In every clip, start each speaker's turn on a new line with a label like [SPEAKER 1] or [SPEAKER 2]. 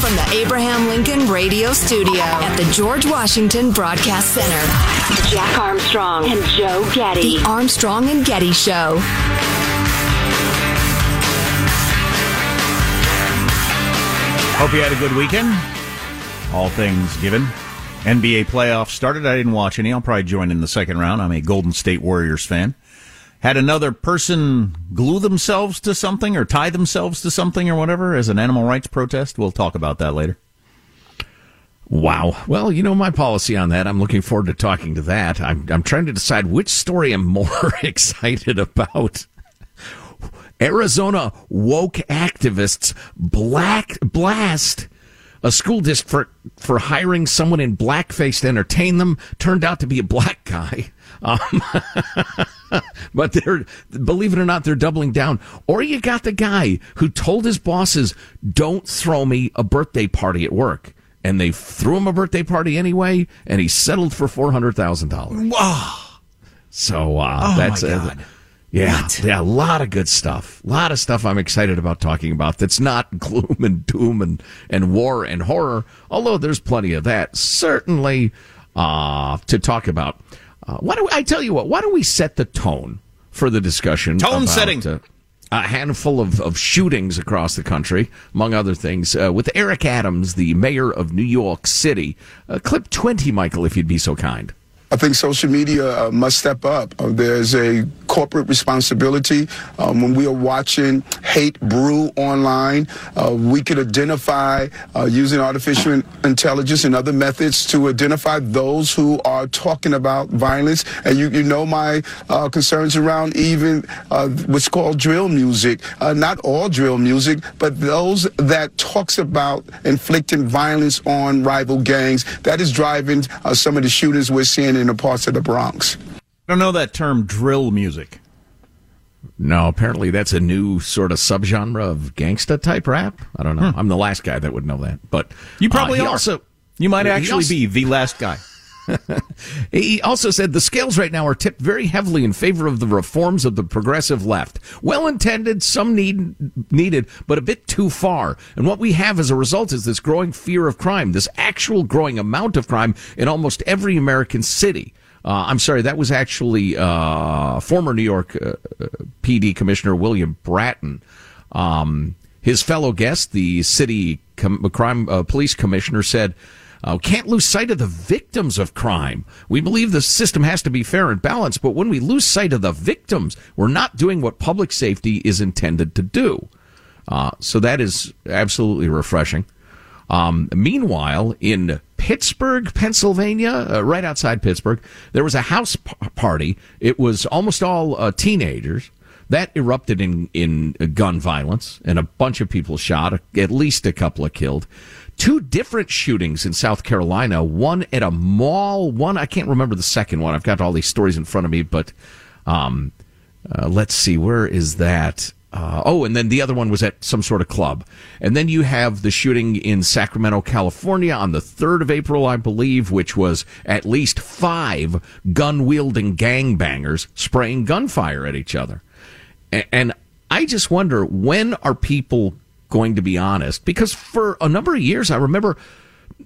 [SPEAKER 1] From the Abraham Lincoln Radio Studio at the George Washington Broadcast Center, Jack Armstrong and Joe Getty. The Armstrong and Getty Show.
[SPEAKER 2] Hope you had a good weekend. All things given. NBA playoffs started. I didn't watch any. I'll probably join in the second round. I'm a Golden State Warriors fan. Had another person glue themselves to something or tie themselves to something or whatever as an animal rights protest. We'll talk about that later.
[SPEAKER 3] Wow. Well, you know my policy on that. I'm looking forward to talking to that. I'm, I'm trying to decide which story I'm more excited about. Arizona woke activists black blast a school district for, hiring someone in blackface to entertain them turned out to be a black guy. Um, but they're, believe it or not, they're doubling down. Or you got the guy who told his bosses, don't throw me a birthday party at work. And they threw him a birthday party anyway, and he settled for $400,000.
[SPEAKER 2] Wow.
[SPEAKER 3] So, uh,
[SPEAKER 2] oh
[SPEAKER 3] that's,
[SPEAKER 2] my
[SPEAKER 3] uh,
[SPEAKER 2] God.
[SPEAKER 3] Yeah,
[SPEAKER 2] What?
[SPEAKER 3] yeah, a lot of good stuff. A lot of stuff I'm excited about talking about that's not gloom and doom and, and war and horror, although there's plenty of that, certainly, uh, to talk about. Uh, why do I tell you what? Why don't we set the tone for the discussion?
[SPEAKER 2] Tone
[SPEAKER 3] about,
[SPEAKER 2] setting.
[SPEAKER 3] uh, a handful of, of shootings across the country, among other things, uh, with Eric Adams, the mayor of New York City. Uh, clip 20, Michael, if you'd be so kind.
[SPEAKER 4] I think social media uh, must step up. Uh, there's a corporate responsibility. Um, when we are watching hate brew online, uh, we could identify uh, using artificial intelligence and other methods to identify those who are talking about violence. And you, you know my uh, concerns around even uh, what's called drill music. Not all drill music, but those that talks about inflicting violence on rival gangs. That is driving some of the shootings we're seeing in the parts of the Bronx.
[SPEAKER 2] I don't know that term drill music.
[SPEAKER 3] No, apparently that's a new sort of subgenre of gangsta type rap. I don't know. I'm the last guy that would know that, but
[SPEAKER 2] You probably
[SPEAKER 3] uh,
[SPEAKER 2] are.
[SPEAKER 3] also
[SPEAKER 2] You might actually
[SPEAKER 3] also-
[SPEAKER 2] be the last guy.
[SPEAKER 3] he also said the scales right now are tipped very heavily in favor of the reforms of the progressive left. Well intended, some need, needed, but a bit too far. And what we have as a result is this growing fear of crime, this actual growing amount of crime in almost every American city. Uh, I'm sorry, that was actually uh, former New York uh, uh PD Commissioner William Bratton. Um, his fellow guest, the city com- crime uh, police commissioner, said uh, can't lose sight of the victims of crime. We believe the system has to be fair and balanced, but when we lose sight of the victims, we're not doing what public safety is intended to do. Uh, so that is absolutely refreshing. Um, meanwhile, in Pittsburgh, Pennsylvania, uh, right outside Pittsburgh, there was a house p- party. It was almost all uh, teenagers. That erupted in, in gun violence, and a bunch of people shot, at least a couple of killed two different shootings in South Carolina. One at a mall. One I can't remember the second one. I've got all these stories in front of me, but um, uh, let's see, where is that? Uh, oh, and then the other one was at some sort of club. And then you have the shooting in Sacramento, California on the 3rd of April, I believe, which was at least five gun wielding gangbangers spraying gunfire at each other. And I just wonder when are people going to be honest because for a number of years, I remember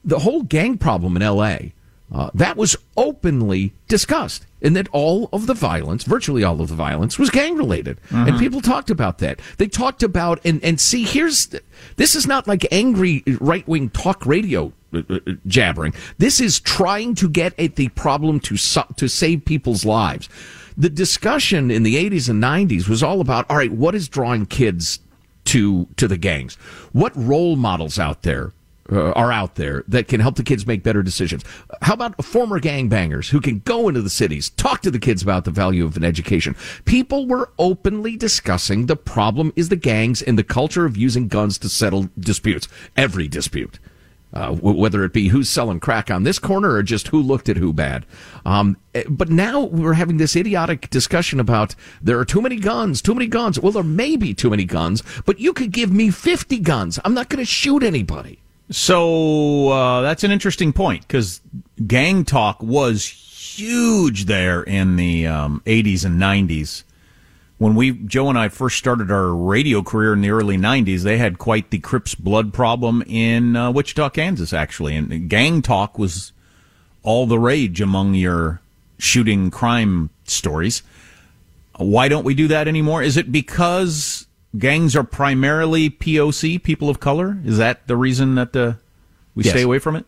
[SPEAKER 3] the whole gang problem in L.A. Uh, that was openly discussed, and that all of the violence, virtually all of the violence, was gang related, mm-hmm. and people talked about that. They talked about and and see here's this is not like angry right wing talk radio uh, uh, jabbering. This is trying to get at the problem to to save people's lives. The discussion in the 80s and 90s was all about all right, what is drawing kids to to the gangs. What role models out there uh, are out there that can help the kids make better decisions. How about former gangbangers who can go into the cities, talk to the kids about the value of an education? People were openly discussing the problem is the gangs and the culture of using guns to settle disputes, every dispute uh, whether it be who's selling crack on this corner or just who looked at who bad. Um, eh, but now we're having this idiotic discussion about there are too many guns, too many guns. Well, there may be too many guns, but you could give me 50 guns. I'm not going to shoot anybody.
[SPEAKER 2] So uh, that's an interesting point because gang talk was huge there in the um, 80s and 90s when we Joe and I first started our radio career in the early '90s, they had quite the Crips blood problem in uh, Wichita, Kansas, actually, and gang talk was all the rage among your shooting crime stories. Why don't we do that anymore? Is it because gangs are primarily POC, people of color? Is that the reason that uh, we yes. stay away from it?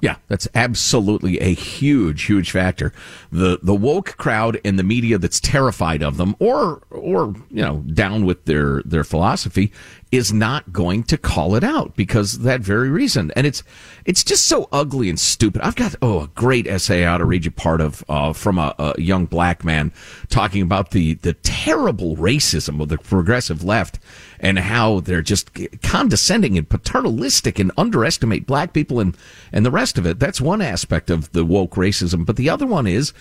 [SPEAKER 3] Yeah, that's absolutely a huge, huge factor. The the woke crowd and the media that's terrified of them or or you know, down with their their philosophy is not going to call it out because that very reason. And it's it's just so ugly and stupid. I've got oh a great essay I ought to read you part of uh, from a, a, young black man talking about the the terrible racism of the progressive left and how they're just condescending and paternalistic and underestimate black people and and the rest of it. That's one aspect of the woke racism, but the other one is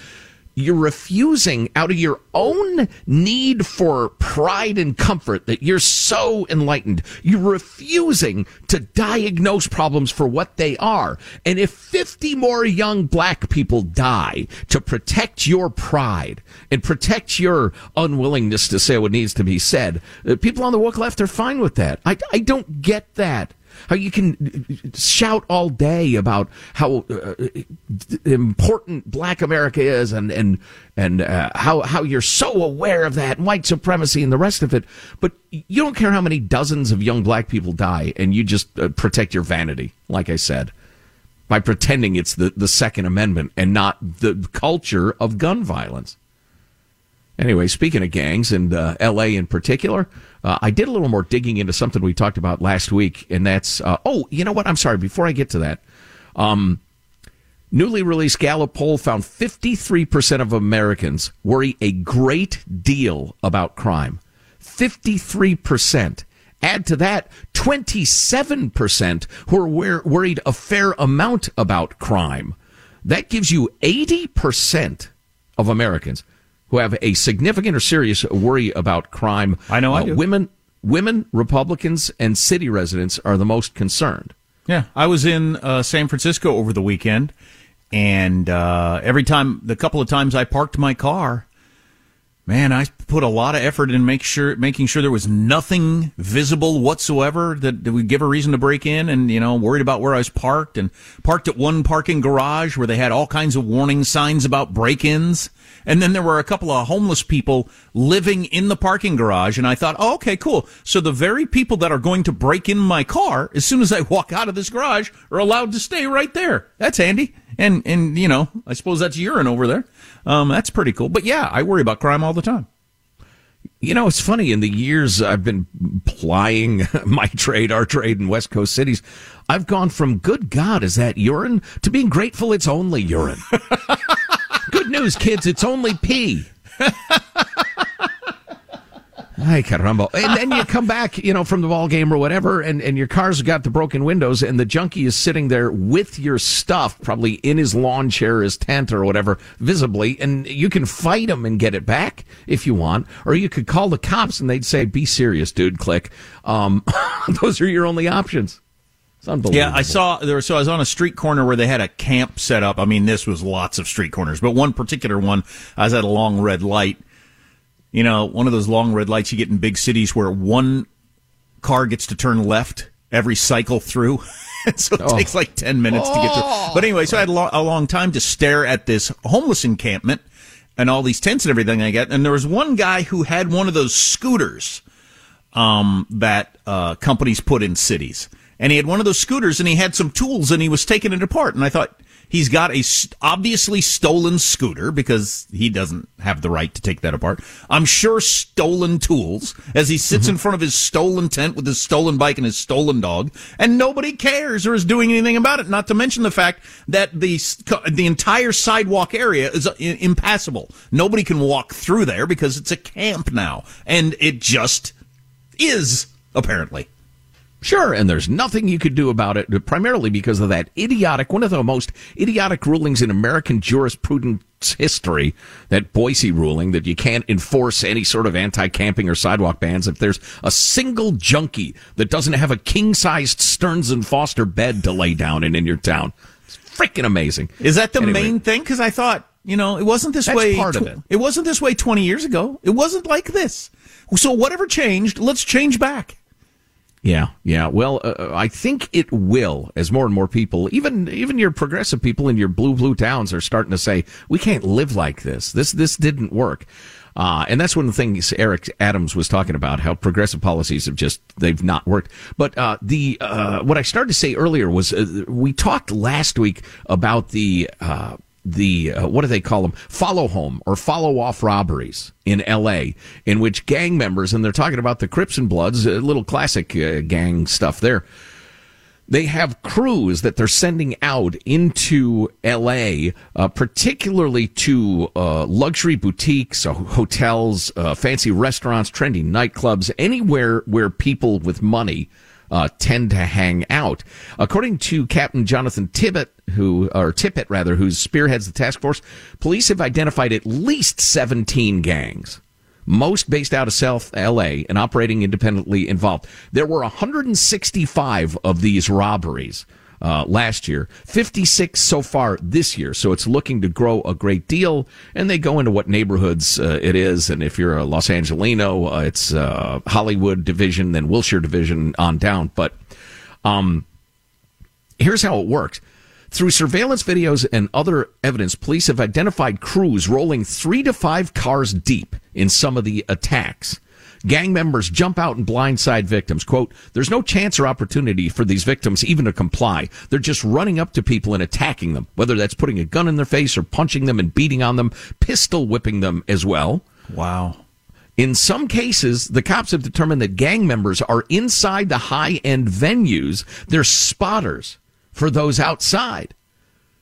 [SPEAKER 3] you're refusing out of your own need for pride and comfort that you're so enlightened. You're refusing to diagnose problems for what they are. And if 50 more young black people die to protect your pride and protect your unwillingness to say what needs to be said, people on the woke left are fine with that. I, I don't get that. How you can shout all day about how uh, important Black America is, and and and uh, how how you're so aware of that white supremacy and the rest of it, but you don't care how many dozens of young black people die, and you just uh, protect your vanity, like I said, by pretending it's the the Second Amendment and not the culture of gun violence. Anyway, speaking of gangs and uh, L.A. in particular, uh, I did a little more digging into something we talked about last week, and that's uh, oh, you know what? I'm sorry. Before I get to that, um, newly released Gallup poll found 53% of Americans worry a great deal about crime. 53%. Add to that 27% who are worried a fair amount about crime. That gives you 80% of Americans who have a significant or serious worry about crime.
[SPEAKER 2] I know. Uh, I do.
[SPEAKER 3] Women, women, Republicans, and city residents are the most concerned.
[SPEAKER 2] Yeah, I was in uh, San Francisco over the weekend. and uh, every time, the couple of times I parked my car, man, I put a lot of effort in make sure making sure there was nothing visible whatsoever that, that would give a reason to break in, and you know, worried about where I was parked, and parked at one parking garage where they had all kinds of warning signs about break-ins. And then there were a couple of homeless people living in the parking garage. And I thought, oh, okay, cool. So the very people that are going to break in my car as soon as I walk out of this garage are allowed to stay right there. That's handy. And, and, you know, I suppose that's urine over there. Um, that's pretty cool. But yeah, I worry about crime all the time.
[SPEAKER 3] You know, it's funny. In the years I've been plying my trade, our trade in West Coast cities, I've gone from "Good God, is that urine?" to being grateful it's only urine. Good news, kids, it's only pee. Ay, caramba. And then you come back, you know, from the ball game or whatever, and, and your car's got the broken windows, and the junkie is sitting there with your stuff, probably in his lawn chair, his tent, or whatever, visibly, and you can fight him and get it back if you want, or you could call the cops and they'd say, "Be serious, dude." Click. Um, those are your only options. It's unbelievable.
[SPEAKER 2] Yeah, I saw there. So I was on a street corner where they had a camp set up. I mean, this was lots of street corners, but one particular one, I was at a long red light you know, one of those long red lights you get in big cities where one car gets to turn left every cycle through. so it oh. takes like 10 minutes oh. to get to. But anyway, so I had a, lo- a, long time to stare at this homeless encampment and all these tents and everything I get. And there was one guy who had one of those scooters um, that uh, companies put in cities. And he had one of those scooters and he had some tools and he was taking it apart. And I thought, He's got a obviously stolen scooter because he doesn't have the right to take that apart. I'm sure stolen tools as he sits mm-hmm. in front of his stolen tent with his stolen bike and his stolen dog, and nobody cares or is doing anything about it. Not to mention the fact that the the entire sidewalk area is uh, impassable. Nobody can walk through there because it's a camp now, and it just is apparently.
[SPEAKER 3] Sure, and there's nothing you could do about it, primarily because of that idiotic, one of the most idiotic rulings in American jurisprudence history, that Boise ruling that you can't enforce any sort of anti-camping or sidewalk bans if there's a single junkie that doesn't have a king-sized Stearns and Foster bed to lay down in in your town. It's freaking amazing.
[SPEAKER 2] Is that the anyway, main thing? Because I thought, you know, it wasn't this way.
[SPEAKER 3] Part tw- of it.
[SPEAKER 2] It wasn't this way 20 years ago. It wasn't like this. So whatever changed, let's change back.
[SPEAKER 3] Yeah, yeah. Well, uh, uh, I think it will as more and more people, even even your progressive people in your blue blue towns, are starting to say we can't live like this. This this didn't work. Uh, and that's one of the things Eric Adams was talking about, how progressive policies have just, they've not worked. But, uh, the, uh, what I started to say earlier was, uh, we talked last week about the, uh, the uh, what do they call them follow home or follow off robberies in LA in which gang members and they're talking about the Crips and Bloods a little classic uh, gang stuff there. They have crews that they're sending out into LA uh, particularly to uh, luxury boutiques uh, hotels uh, fancy restaurants trendy nightclubs anywhere where people with money uh, tend to hang out. According to Captain Jonathan Tibbet, who or Tippett rather, who spearheads the task force, police have identified at least 17 gangs. Most based out of South LA and operating independently involved. There were 165 of these robberies uh, last year, 56 so far this year. So it's looking to grow a great deal. And they go into what neighborhoods uh, it is. And if you're a Los Angelino, uh, it's uh, Hollywood division, then Wilshire division on down. But um, here's how it works. Through surveillance videos and other evidence, police have identified crews rolling three to five cars deep in some of the attacks. Gang members jump out and blindside victims. Quote, there's no chance or opportunity for these victims even to comply. They're just running up to people and attacking them, whether that's putting a gun in their face or punching them and beating on them, pistol whipping them as well.
[SPEAKER 2] Wow.
[SPEAKER 3] In some cases, the cops have determined that gang members are inside the high end venues. They're spotters for those outside.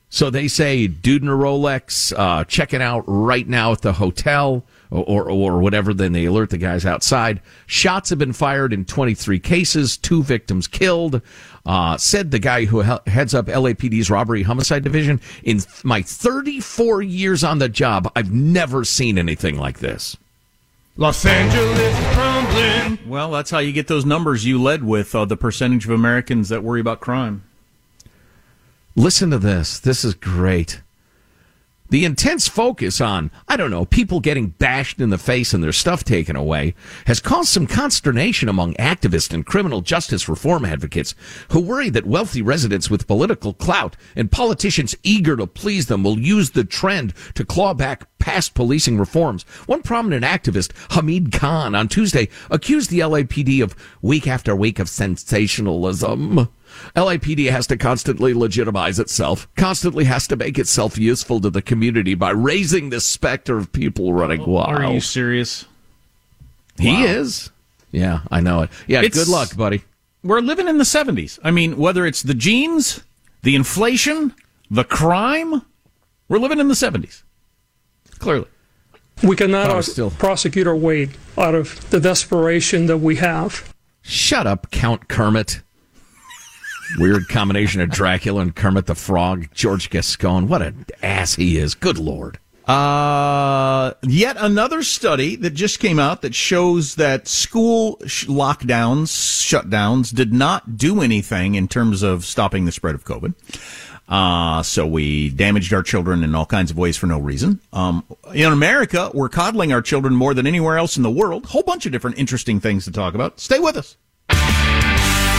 [SPEAKER 3] So they say, dude in a Rolex, uh, checking out right now at the hotel or, or whatever. Then they alert the guys outside. Shots have been fired in 23 cases, two victims killed. Uh, said the guy who heads up LAPD's robbery homicide division. In my 34 years on the job, I've never seen anything like this.
[SPEAKER 5] Los Angeles crumbling.
[SPEAKER 2] Well, that's how you get those numbers you led with uh, the percentage of Americans that worry about crime.
[SPEAKER 3] Listen to this. This is great. The intense focus on, I don't know, people getting bashed in the face and their stuff taken away has caused some consternation among activists and criminal justice reform advocates who worry that wealthy residents with political clout and politicians eager to please them will use the trend to claw back past policing reforms. One prominent activist, Hamid Khan, on Tuesday accused the LAPD of week after week of sensationalism. LAPD has to constantly legitimize itself, constantly has to make itself useful to the community by raising the specter of people running wild.
[SPEAKER 2] Are you serious?
[SPEAKER 3] He
[SPEAKER 2] Wow.
[SPEAKER 3] is. Yeah, I know it. Yeah,
[SPEAKER 2] It's-
[SPEAKER 3] good luck, buddy.
[SPEAKER 2] We're living in the 70s. I mean, whether it's the genes, the inflation, the crime, we're living in the 70s. Clearly.
[SPEAKER 6] We cannot
[SPEAKER 3] Oh, still.
[SPEAKER 6] prosecute our way out of the desperation that we have.
[SPEAKER 3] Shut up, Count Kermit. Weird combination of Dracula and Kermit the Frog. George Gascon. What an ass he is. Good lord.
[SPEAKER 2] Uh, yet another study that just came out that shows that school sh- lockdowns, shutdowns did not do anything in terms of stopping the spread of COVID. Uh, so we damaged our children in all kinds of ways for no reason. Um, in America, we're coddling our children more than anywhere else in the world. Whole bunch of different interesting things to talk about. Stay with us.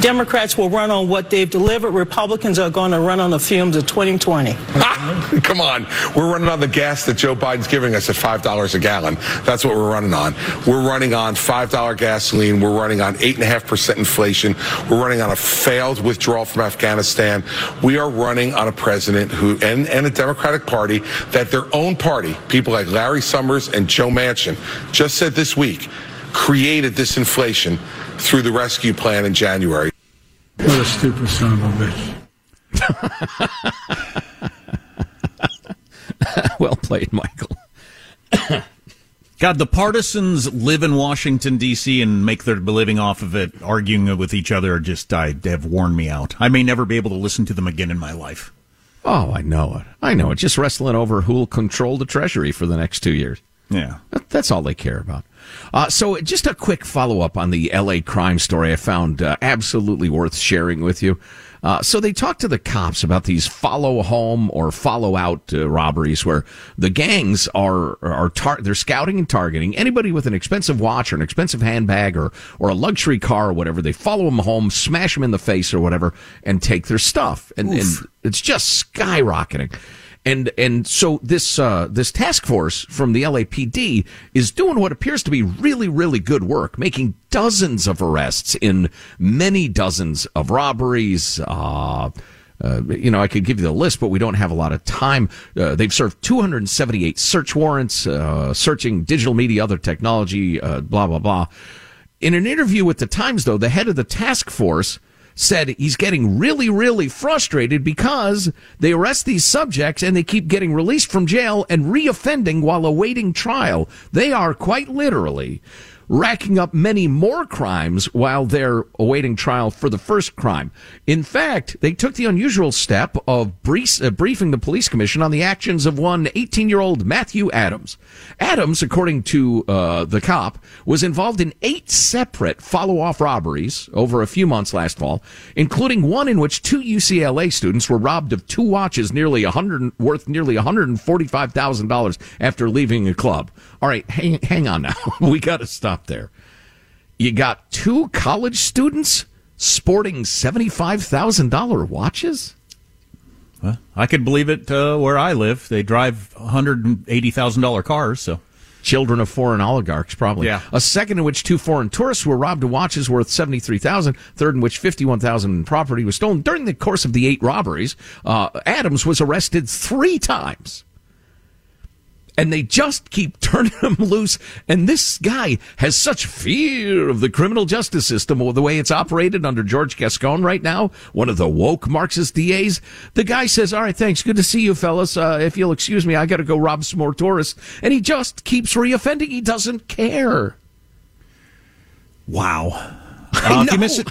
[SPEAKER 7] Democrats will run on what they've delivered. Republicans are going to run on the fumes of 2020.
[SPEAKER 8] Come on. We're running on the gas that Joe Biden's giving us at $5 a gallon. That's what we're running on. We're running on $5 gasoline. We're running on 8.5% inflation. We're running on a failed withdrawal from Afghanistan. We are running on a president who, and, and a Democratic Party that their own party, people like Larry Summers and Joe Manchin, just said this week, created this inflation through the rescue plan in January.
[SPEAKER 9] What a stupid son of a bitch.
[SPEAKER 3] well played, Michael.
[SPEAKER 2] God, the partisans live in Washington D.C. and make their living off of it, arguing with each other. Just uh, I have worn me out. I may never be able to listen to them again in my life.
[SPEAKER 3] Oh, I know it. I know it. Just wrestling over who'll control the Treasury for the next two years.
[SPEAKER 2] Yeah.
[SPEAKER 3] That's all they care about. Uh, so, just a quick follow up on the LA crime story I found uh, absolutely worth sharing with you. Uh, so, they talked to the cops about these follow home or follow out uh, robberies where the gangs are, are tar- they're scouting and targeting anybody with an expensive watch or an expensive handbag or, or a luxury car or whatever. They follow them home, smash them in the face or whatever, and take their stuff. And, and it's just skyrocketing. And and so this uh, this task force from the LAPD is doing what appears to be really really good work, making dozens of arrests in many dozens of robberies. Uh, uh, you know, I could give you the list, but we don't have a lot of time. Uh, they've served 278 search warrants, uh, searching digital media, other technology, uh, blah blah blah. In an interview with the Times, though, the head of the task force said he's getting really, really frustrated because they arrest these subjects and they keep getting released from jail and reoffending while awaiting trial. They are quite literally racking up many more crimes while they're awaiting trial for the first crime. In fact, they took the unusual step of brief, uh, briefing the police commission on the actions of one 18 year old Matthew Adams. Adams, according to uh, the cop, was involved in eight separate follow off robberies over a few months last fall, including one in which two UCLA students were robbed of two watches nearly 100, worth nearly $145,000 after leaving a club. All right, hang, hang on now. we got to stop there. You got two college students sporting $75,000 watches?
[SPEAKER 2] Well, I could believe it uh, where I live. They drive $180,000 cars, so.
[SPEAKER 3] Children of foreign oligarchs, probably.
[SPEAKER 2] Yeah.
[SPEAKER 3] A second in which two foreign tourists were robbed of watches worth seventy-three thousand. Third in which fifty-one thousand in property was stolen. During the course of the eight robberies, uh, Adams was arrested three times. And they just keep turning him loose. And this guy has such fear of the criminal justice system or the way it's operated under George Gascon right now, one of the woke Marxist DAs. The guy says, All right, thanks. Good to see you, fellas. Uh, if you'll excuse me, I got to go rob some more tourists. And he just keeps reoffending. He doesn't care.
[SPEAKER 2] Wow.
[SPEAKER 3] I
[SPEAKER 2] Uh, if you it,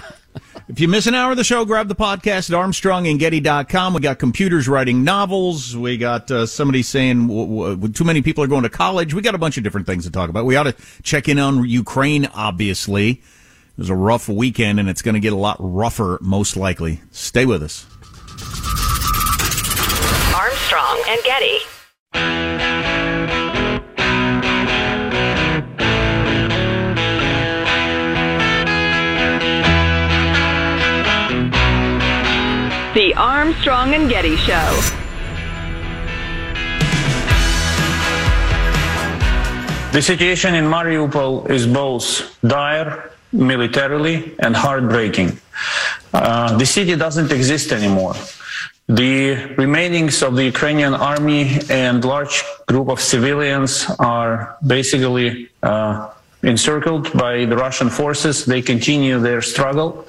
[SPEAKER 2] If you miss an hour of the show, grab the podcast at armstrongandgetty.com. We got computers writing novels. We got uh, somebody saying w- w- too many people are going to college. We got a bunch of different things to talk about. We ought to check in on Ukraine, obviously. It was a rough weekend, and it's going to get a lot rougher, most likely. Stay with us.
[SPEAKER 1] Armstrong and Getty.
[SPEAKER 10] The Armstrong and Getty Show.
[SPEAKER 11] The situation in Mariupol is both dire militarily and heartbreaking. Uh, the city doesn't exist anymore. The remainings of the Ukrainian army and large group of civilians are basically uh, encircled by the Russian forces. They continue their struggle.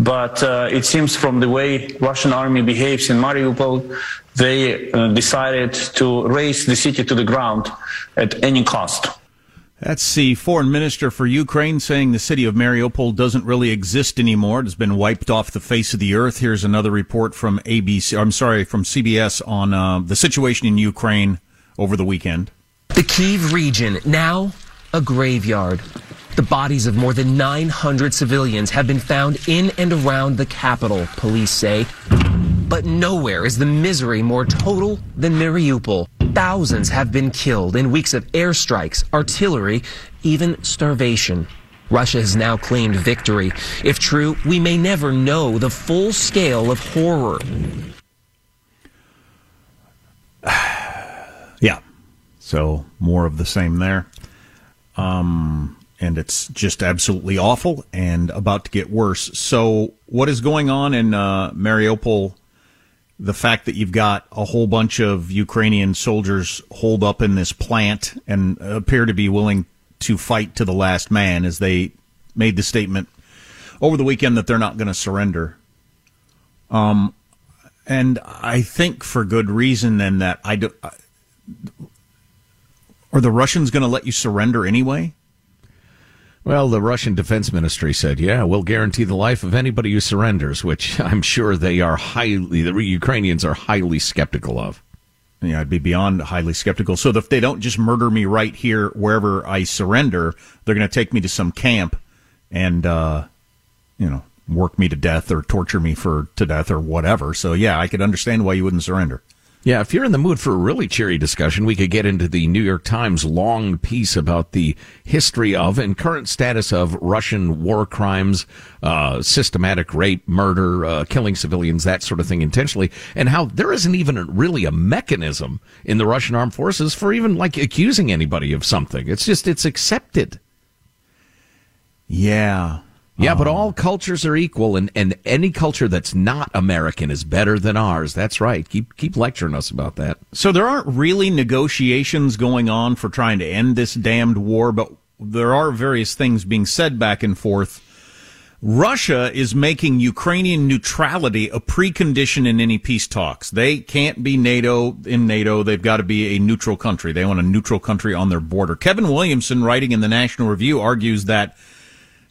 [SPEAKER 11] But uh, it seems from the way Russian army behaves in Mariupol, they uh, decided to raze the city to the ground at any cost.
[SPEAKER 2] That's the foreign minister for Ukraine saying the city of Mariupol doesn't really exist anymore. It has been wiped off the face of the earth. Here's another report from ABC, I'm sorry, from CBS on uh, the situation in Ukraine over the weekend.
[SPEAKER 12] The Kiev region, now a graveyard. The bodies of more than 900 civilians have been found in and around the capital, police say. But nowhere is the misery more total than Mariupol. Thousands have been killed in weeks of airstrikes, artillery, even starvation. Russia has now claimed victory. If true, we may never know the full scale of horror.
[SPEAKER 2] Yeah. So more of the same there. Um, and it's just absolutely awful and about to get worse. So what is going on in uh, Mariupol? The fact that you've got a whole bunch of Ukrainian soldiers holed up in this plant and appear to be willing to fight to the last man as they made the statement over the weekend that they're not going to surrender. Um, and I think for good reason. Then that I do. I, are the Russians going to let you surrender anyway?
[SPEAKER 3] Well, the Russian Defense Ministry said, "Yeah, we'll guarantee the life of anybody who surrenders," which I'm sure they are highly the Ukrainians are highly skeptical of.
[SPEAKER 2] Yeah, I'd be beyond highly skeptical. So if they don't just murder me right here wherever I surrender, they're going to take me to some camp and uh, you know work me to death or torture me for to death or whatever. So yeah, I could understand why you wouldn't surrender.
[SPEAKER 3] Yeah, if you're in the mood for a really cheery discussion, we could get into the New York Times long piece about the history of and current status of Russian war crimes, uh, systematic rape, murder, uh, killing civilians, that sort of thing intentionally, and how there isn't even really a mechanism in the Russian armed forces for even like accusing anybody of something. It's just, it's accepted.
[SPEAKER 2] Yeah.
[SPEAKER 3] Yeah, but all cultures are equal, and, and any culture that's not American is better than ours. That's right. Keep keep lecturing us about that.
[SPEAKER 2] So there aren't really negotiations going on for trying to end this damned war, but there are various things being said back and forth. Russia is making Ukrainian neutrality a precondition in any peace talks. They can't be NATO in NATO. They've got to be a neutral country. They want a neutral country on their border. Kevin Williamson, writing in the National Review, argues that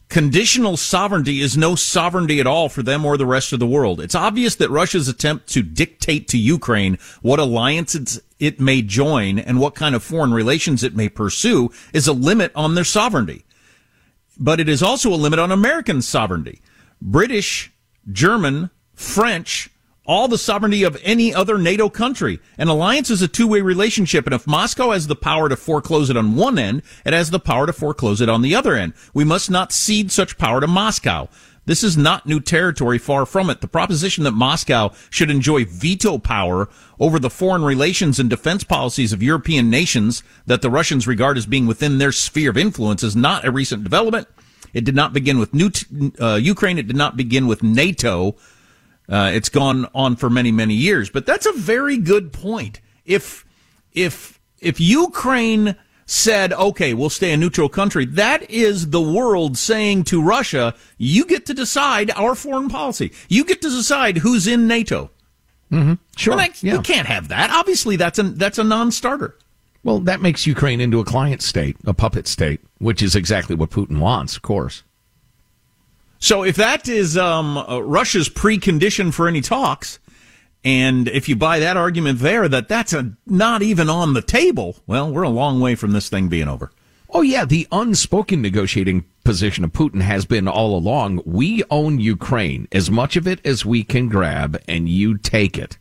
[SPEAKER 2] Conditional sovereignty is no sovereignty at all for them or the rest of the world. It's obvious that Russia's attempt to dictate to Ukraine what alliances it may join and what kind of foreign relations it may pursue is a limit on their sovereignty. But it is also a limit on American sovereignty. British, German, French, all the sovereignty of any other NATO country. An alliance is a two-way relationship, and if Moscow has the power to foreclose it on one end, it has the power to foreclose it on the other end. We must not cede such power to Moscow. This is not new territory, far from it. The proposition that Moscow should enjoy veto power over the foreign relations and defense policies of European nations that the Russians regard as being within their sphere of influence is not a recent development. It did not begin with new uh, Ukraine. It did not begin with NATO. Uh, it's gone on for many, many years. But that's a very good point. If if if Ukraine said, "Okay, we'll stay a neutral country," that is the world saying to Russia, "You get to decide our foreign policy. You get to decide who's in NATO."
[SPEAKER 3] Mm-hmm. Sure,
[SPEAKER 2] well, that,
[SPEAKER 3] yeah.
[SPEAKER 2] we can't have that. Obviously, that's a that's a non-starter.
[SPEAKER 3] Well, that makes Ukraine into a client state, a puppet state, which is exactly what Putin wants, of course.
[SPEAKER 2] So if that is um, uh, Russia's precondition for any talks, and if you buy that argument there that that's a, not even on the table, well, we're a long way from this thing being over.
[SPEAKER 3] Oh yeah, the unspoken negotiating position of Putin has been all along: we own Ukraine, as much of it as we can grab, and you take it.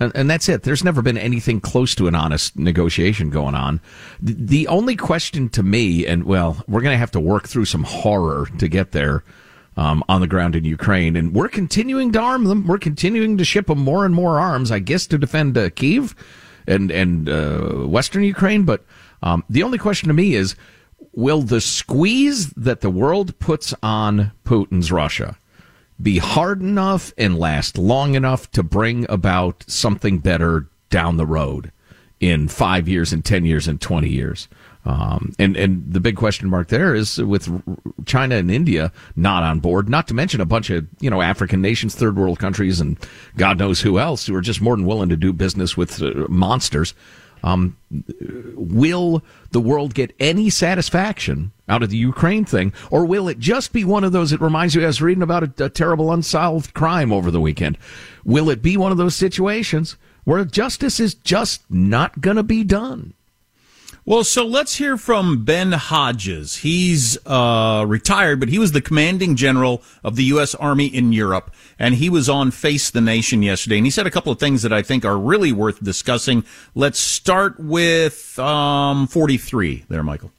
[SPEAKER 3] And, and that's it. There's never been anything close to an honest negotiation going on. The, the only question to me, and well, we're going to have to work through some horror to get there um, on the ground in Ukraine, and we're continuing to arm them. We're continuing to ship them more and more arms, I guess, to defend uh, Kiev and and uh, Western Ukraine, but um, the only question to me is will the squeeze that the world puts on Putin's Russia be hard enough and last long enough to bring about something better down the road in five years, and 10 years, and 20 years? Um, and and the big question mark there is with China and India not on board, not to mention a bunch of you know African nations, third world countries, and God knows who else who are just more than willing to do business with uh, monsters. Um, will the world get any satisfaction out of the Ukraine thing, or will it just be one of those? It reminds me, I was reading about a, a terrible unsolved crime over the weekend. Will it be one of those situations where justice is just not going to be done?
[SPEAKER 2] Well, so let's hear from Ben Hodges. He's uh, retired, but he was the commanding general of the U.S. Army in Europe, and he was on Face the Nation yesterday, and he said a couple of things that I think are really worth discussing. Let's start with um, 43 there, Michael.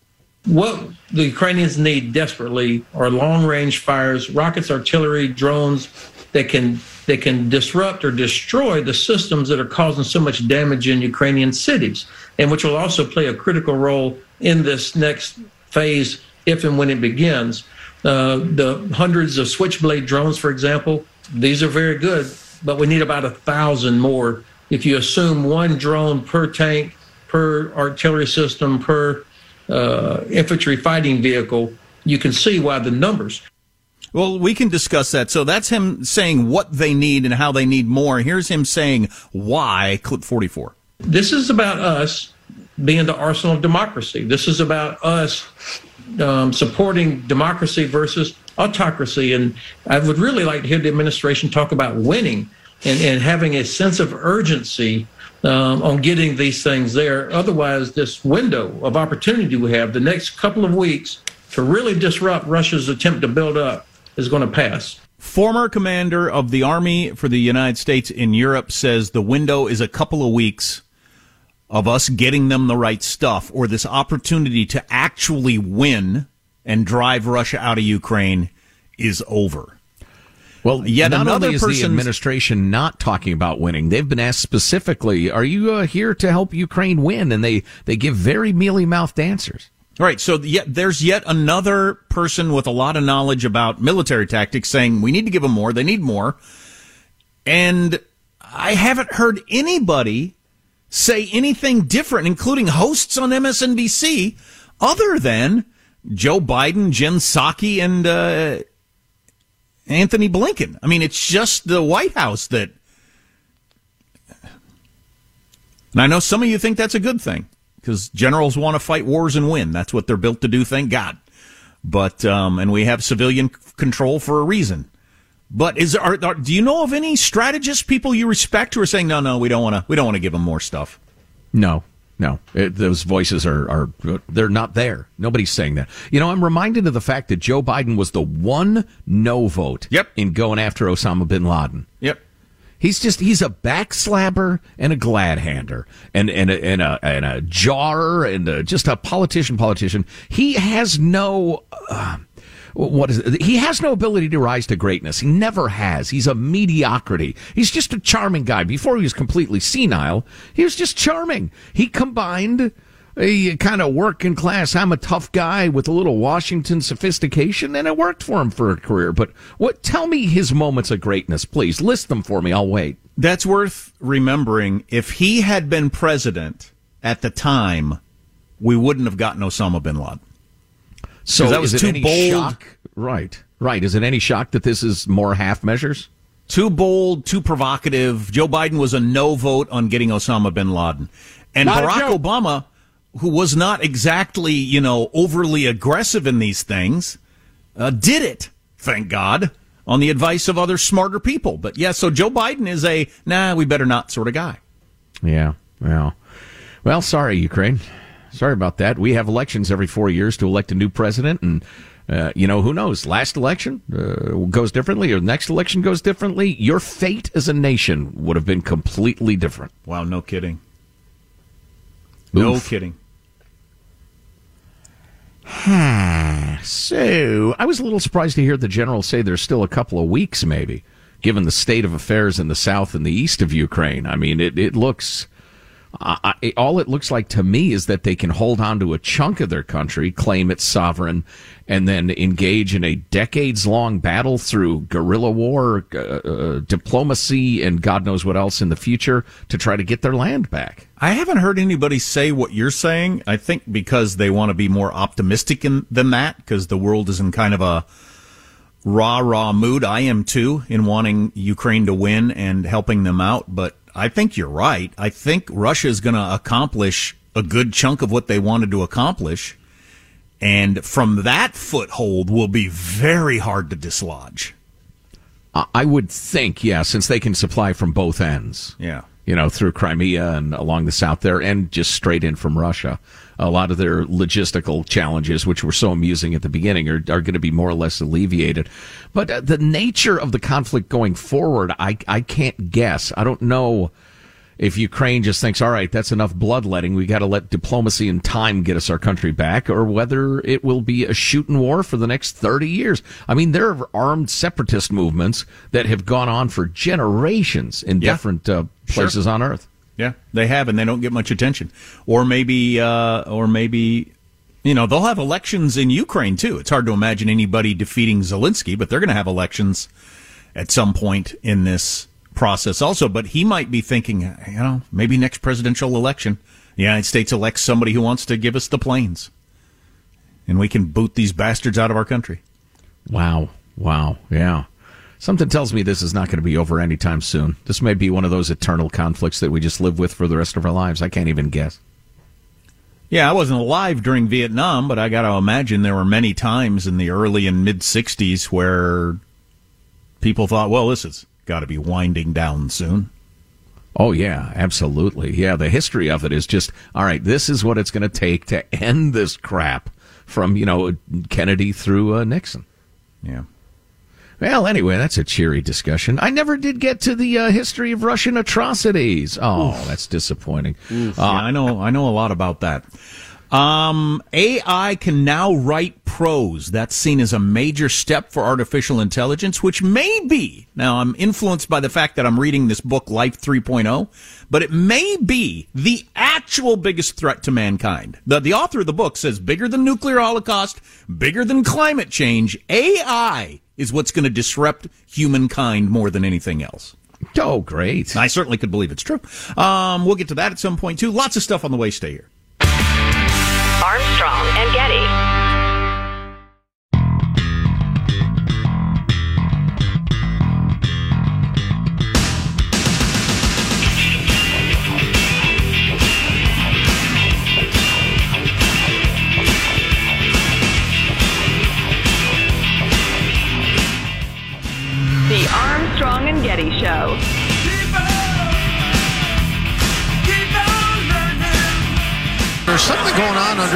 [SPEAKER 13] What the Ukrainians need desperately are long range fires, rockets, artillery, drones that can that can disrupt or destroy the systems that are causing so much damage in Ukrainian cities, and which will also play a critical role in this next phase if and when it begins. Uh, the hundreds of switchblade drones, for example, these are very good, but we need about a thousand more. If you assume one drone per tank, per artillery system, per uh, infantry fighting vehicle, you can see why the numbers.
[SPEAKER 2] Well, we can discuss that. So that's him saying what they need and how they need more. Here's him saying why, clip 44.
[SPEAKER 13] This is about us being the arsenal of democracy. This is about us um, supporting democracy versus autocracy. And I would really like to hear the administration talk about winning and, and having a sense of urgency um, on getting these things there. Otherwise, this window of opportunity we have the next couple of weeks to really disrupt Russia's attempt to build up is going to pass.
[SPEAKER 2] Former commander of the Army for the United States in Europe says the window is a couple of weeks of us getting them the right stuff or this opportunity to actually win and drive Russia out of Ukraine is over.
[SPEAKER 3] Well, yet not another only is the administration not talking about winning. They've been asked specifically, "Are you uh, here to help Ukraine win?" And they they give very mealy mouthed answers.
[SPEAKER 2] All right, so yet there's yet another person with a lot of knowledge about military tactics saying we need to give them more. They need more, and I haven't heard anybody say anything different, including hosts on MSNBC, other than Joe Biden, Jen Psaki, and uh, Antony Blinken. I mean, it's just the White House that. And I know some of you think that's a good thing because generals want to fight wars and win. That's what they're built to do, thank God. But um, and we have civilian control for a reason. But is are, are, do you know of any strategists, people you respect, who are saying no, no, we don't want to, we don't want to give them more stuff?
[SPEAKER 3] No, no, it, those voices are, are they're not there. Nobody's saying that. You know, I'm reminded of the fact that Joe Biden was the one no vote.
[SPEAKER 2] Yep.
[SPEAKER 3] in going after Osama bin Laden.
[SPEAKER 2] Yep.
[SPEAKER 3] He's just he's a backslabber and a glad hander and and a, and a, and a jar and a, just a politician politician. He has no. Uh, what is it? He has no ability to rise to greatness. He never has. He's a mediocrity. He's just a charming guy. Before he was completely senile, he was just charming. He combined a kind of working class, I'm a tough guy with a little Washington sophistication, and it worked for him for a career. But what? Tell me his moments of greatness, please. List them for me. I'll wait.
[SPEAKER 2] That's worth remembering. If he had been president at the time, we wouldn't have gotten Osama bin Laden.
[SPEAKER 3] So that was too bold. Shock? Right, right. Is it any shock that this is more half measures?
[SPEAKER 2] Too bold, too provocative. Joe Biden was a no vote on getting Osama bin Laden. And Not Barack Obama who was not exactly, you know, overly aggressive in these things, uh, did it thank God, on the advice of other smarter people. But yeah, so Joe Biden is a nah, we better not sort of guy.
[SPEAKER 3] Yeah, well, well, sorry, Ukraine. Sorry about that. We have elections every four years to elect a new president, and uh, you know who knows? Last election uh, goes differently, or next election goes differently. Your fate as a nation would have been completely different.
[SPEAKER 2] Wow, no kidding. No
[SPEAKER 3] Oof.
[SPEAKER 2] kidding.
[SPEAKER 3] so I was a little surprised to hear the general say there's still a couple of weeks, maybe, given the state of affairs in the south and the east of Ukraine. I mean, it, it looks. I, all it looks like to me is that they can hold on to a chunk of their country, claim it's sovereign, and then engage in a decades long battle through guerrilla war, uh, uh, diplomacy, and God knows what else in the future to try to get their land back.
[SPEAKER 2] I haven't heard anybody say what you're saying. I think because they want to be more optimistic in, than that, because the world is in kind of a rah rah mood. I am too in wanting Ukraine to win and helping them out. But I think you're right. I think Russia is going to accomplish a good chunk of what they wanted to accomplish. And from that foothold will be very hard to dislodge.
[SPEAKER 3] I- I would think, yeah, since they can supply from both ends.
[SPEAKER 2] Yeah.
[SPEAKER 3] You know, through Crimea and along the south there, and just straight in from Russia. A lot of their logistical challenges, which were so amusing at the beginning, are, are going to be more or less alleviated. But uh, the nature of the conflict going forward, I, I can't guess. I don't know if Ukraine just thinks, all right, that's enough bloodletting. We got to let diplomacy and time get us our country back, or whether it will be a shooting war for the next 30 years. I mean, there are armed separatist movements that have gone on for generations in
[SPEAKER 2] Yeah.
[SPEAKER 3] different uh, places
[SPEAKER 2] Sure.
[SPEAKER 3] on earth.
[SPEAKER 2] Yeah, they have, and they don't get much attention. Or maybe, uh, or maybe, you know, they'll have elections in Ukraine too. It's hard to imagine anybody defeating Zelensky, but they're going to have elections at some point in this process also. But he might be thinking, you know, maybe next presidential election, the United States elects somebody who wants to give us the planes, and we can boot these bastards out of our country.
[SPEAKER 3] Wow. Wow. Yeah. Something tells me this is not going to be over anytime soon. This may be one of those eternal conflicts that we just live with for the rest of our lives. I can't even guess.
[SPEAKER 2] Yeah, I wasn't alive during Vietnam, but I got to imagine there were many times in the early and mid 60s where people thought, well, this has got to be winding down soon.
[SPEAKER 3] Oh yeah, absolutely. Yeah, the history of it is just all right. This is what it's going to take to end this crap from you know Kennedy through uh, Nixon.
[SPEAKER 2] Yeah.
[SPEAKER 3] Well, anyway, that's a cheery discussion. I never did get to the uh, history of Russian atrocities. Oh, that's disappointing.
[SPEAKER 2] yeah, I know. I know a lot about that. Um, AI can now write prose. That's seen as a major step for artificial intelligence, which may be now. I'm influenced by the fact that I'm reading this book, Life 3.0, but it may be the actual biggest threat to mankind. The the author of the book says bigger than nuclear holocaust, bigger than climate change. AI is what's going to disrupt humankind more than anything else.
[SPEAKER 3] Oh, great!
[SPEAKER 2] I certainly could believe it's true. Um, we'll get to that at some point too. Lots of stuff on the way. Stay here.
[SPEAKER 10] Armstrong and Getty.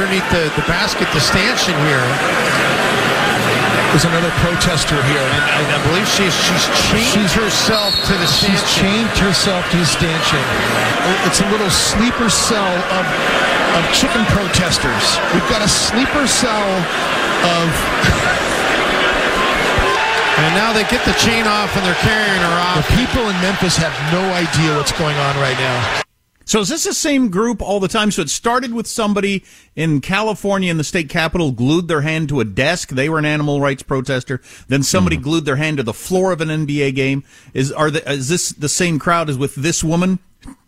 [SPEAKER 14] Underneath the, the basket, the stanchion here. There's another protester here, and I, I believe she's she's chained she's, herself to the stanchion. She's chained herself to the stanchion. It's a little sleeper cell of of chicken protesters. We've got a sleeper cell of. And now they get the chain off and they're carrying her off. The people in Memphis have no idea what's going on right now.
[SPEAKER 2] So is this the same group all the time? So it started with somebody in California in the state capitol glued their hand to a desk. They were an animal rights protester. Then somebody
[SPEAKER 3] Mm-hmm.
[SPEAKER 2] glued their hand to the floor of an NBA game. Is are the, is this the same crowd as with this woman?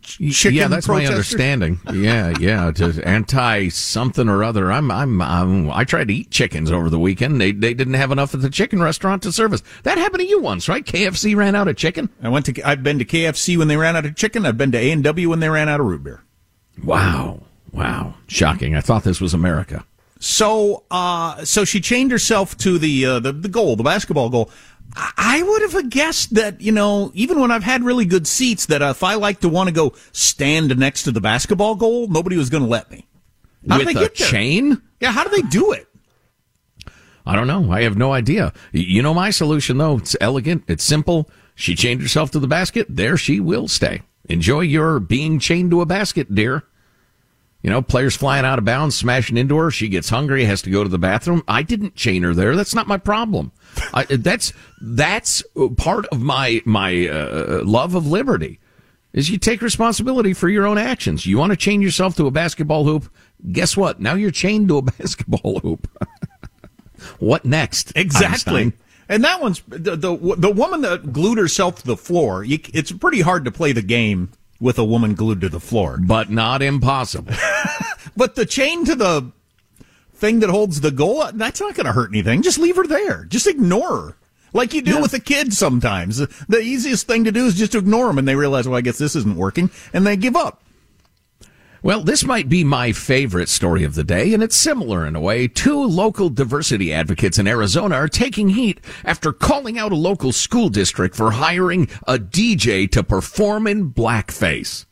[SPEAKER 2] Ch- Chicken
[SPEAKER 3] yeah, that's my understanding. Yeah, yeah, to anti something or other. I'm, I'm, I'm, I tried to eat chickens over the weekend. They, they didn't have enough at the chicken restaurant to service. That happened to you once, right? KFC ran out of chicken.
[SPEAKER 2] I went to. I've been to KFC when they ran out of chicken. I've been to A and W when they ran out of root beer.
[SPEAKER 3] Wow, wow, shocking. I thought this was America.
[SPEAKER 2] So, uh, so she chained herself to the, uh, the, the goal, the basketball goal. I- would have guessed that, you know, even when I've had really good seats, that if I like to want to go stand next to the basketball goal, nobody was going to let me. How
[SPEAKER 3] With
[SPEAKER 2] did they
[SPEAKER 3] a
[SPEAKER 2] get there?
[SPEAKER 3] chain?
[SPEAKER 2] Yeah, how do they do it?
[SPEAKER 3] I don't know. I have no idea. You know my solution though. It's elegant. It's simple. She chained herself to the basket. There she will stay. Enjoy your being chained to a basket, dear. You know, players flying out of bounds, smashing into her. She gets hungry, has to go to the bathroom. I didn't chain her there. That's not my problem. I, that's that's part of my my uh, love of liberty. Is you take responsibility for your own actions. You want to chain yourself to a basketball hoop? Guess what? Now you're chained to a basketball hoop. what next?
[SPEAKER 2] Exactly.
[SPEAKER 3] Einstein?
[SPEAKER 2] And that one's the, the the woman that glued herself to the floor. You, it's pretty hard to play the game with a woman glued to the floor,
[SPEAKER 3] but not impossible.
[SPEAKER 2] but the chain to the thing that holds the goal, that's not going to hurt anything. Just leave her there. Just ignore her. Like you do with a kid sometimes. The easiest thing to do is just ignore them and they realize, well, I guess this isn't working and they give up.
[SPEAKER 3] Well, this might be my favorite story of the day, and it's similar in a way. Two local diversity advocates in Arizona are taking heat after calling out a local school district for hiring a DJ to perform in blackface.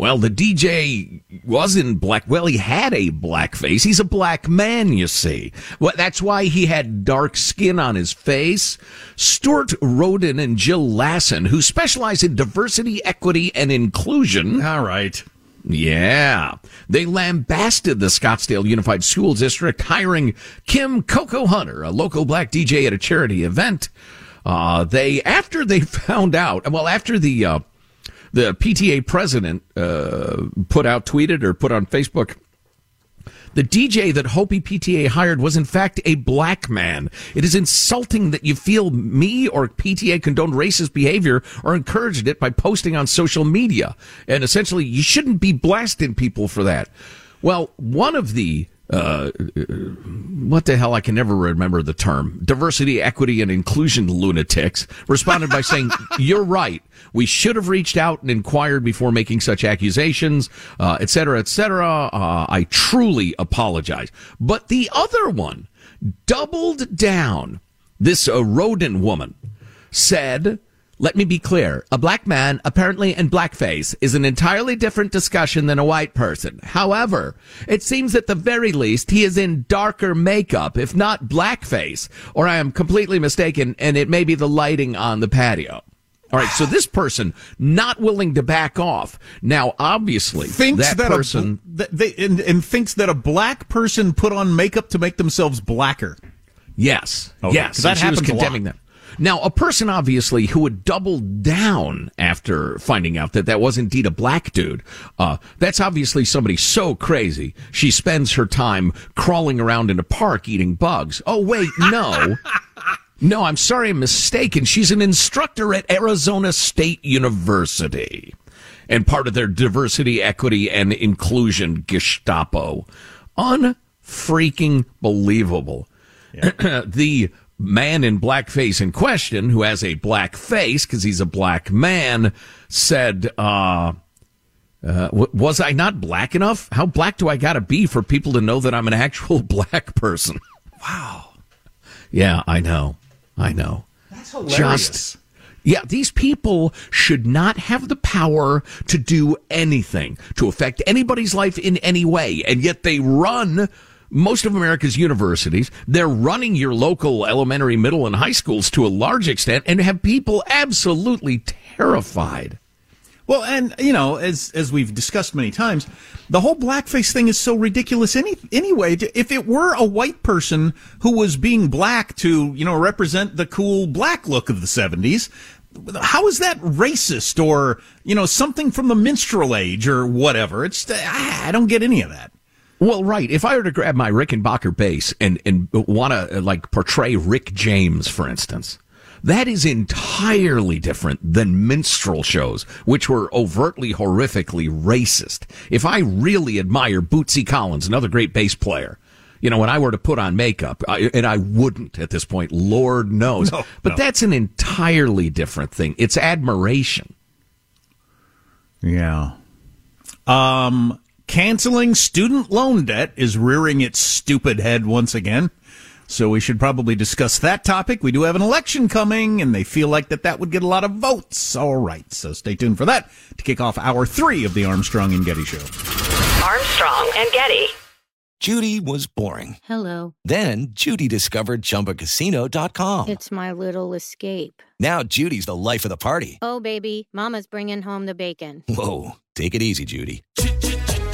[SPEAKER 3] Well, the DJ was in black. Well, he had a black face. He's a black man, you see. Well, that's why he had dark skin on his face. Stuart Roden and Jill Lassen, who specialize in diversity, equity, and inclusion.
[SPEAKER 2] All right.
[SPEAKER 3] Yeah. They lambasted the Scottsdale Unified School District hiring Kim Coco Hunter, a local black DJ at a charity event. Uh, they, after they found out, well, after the, uh, the PTA president, uh, put out, tweeted or put on Facebook, the DJ that Hopi PTA hired was in fact a black man. It is insulting that you feel me or PTA condoned racist behavior or encouraged it by posting on social media. And essentially, you shouldn't be blasting people for that. Well, one of the uh, what the hell? I can never remember the term. Diversity, equity, and inclusion lunatics responded by saying, "You're right. We should have reached out and inquired before making such accusations, uh, et cetera, et cetera. Uh, I truly apologize." But the other one doubled down. This uh, woman said. Let me be clear. A black man, apparently in blackface, is an entirely different discussion than a white person. However, it seems at the very least he is in darker makeup, if not blackface, or I am completely mistaken, and it may be the lighting on the patio. All right, so this person not willing to back off. Now, obviously,
[SPEAKER 2] Thinks
[SPEAKER 3] that,
[SPEAKER 2] that,
[SPEAKER 3] person.
[SPEAKER 2] a, they, and, and thinks that a black person put on makeup to make themselves blacker.
[SPEAKER 3] Yes.
[SPEAKER 2] Okay,
[SPEAKER 3] yes.
[SPEAKER 2] that
[SPEAKER 3] and she was
[SPEAKER 2] happens a lot.
[SPEAKER 3] condemning them. Now, a person obviously who would double down after finding out that that was indeed a black dude, uh, that's obviously somebody so crazy she spends her time crawling around in a park eating bugs. Oh, wait, no. No, I'm sorry, I'm mistaken. She's an instructor at Arizona State University and part of their diversity, equity, and inclusion Gestapo. Unfreaking believable. the man in blackface in question, who has a black face because he's a black man, said, uh, uh, w- was I not black enough? How black do I gotta be for people to know that I'm an actual black person? Wow. Yeah, I know. I know.
[SPEAKER 2] That's hilarious.
[SPEAKER 3] Yeah, these people should not have the power to do anything, to affect anybody's life in any way, and yet they run most of America's universities. They're running your local elementary, middle, and high schools to a large extent and have people absolutely terrified.
[SPEAKER 2] Well, and you know, as as we've discussed many times, the whole blackface thing is so ridiculous. Any anyway, if it were a white person who was being black to you know represent the cool black look of the seventies, how is that racist or you know something from the minstrel age or whatever? It's I I don't get any of that.
[SPEAKER 3] Well, right. If I were to grab my Rickenbacker bass and, and want to like portray Rick James, for instance, that is entirely different than minstrel shows, which were overtly, horrifically racist. If I really admire Bootsy Collins, another great bass player, you know, when I were to put on makeup, I, and I wouldn't at this point, Lord knows,
[SPEAKER 2] No,
[SPEAKER 3] but
[SPEAKER 2] no.
[SPEAKER 3] that's an entirely different thing. It's admiration.
[SPEAKER 2] Yeah. Um, Canceling student loan debt is rearing its stupid head once again. So we should probably discuss that topic. We do have an election coming, and they feel like that that would get a lot of votes. All right, so stay tuned for that to kick off hour three of the Armstrong and Getty Show.
[SPEAKER 1] Armstrong and Getty.
[SPEAKER 15] Judy was boring.
[SPEAKER 16] Hello.
[SPEAKER 15] Then Judy discovered ChumbaCasino.com.
[SPEAKER 16] It's my little escape.
[SPEAKER 15] Now Judy's the life of the party.
[SPEAKER 16] Oh, baby, Mama's bringing home the bacon.
[SPEAKER 15] Whoa, take it easy, Judy.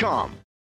[SPEAKER 17] Indeed.com.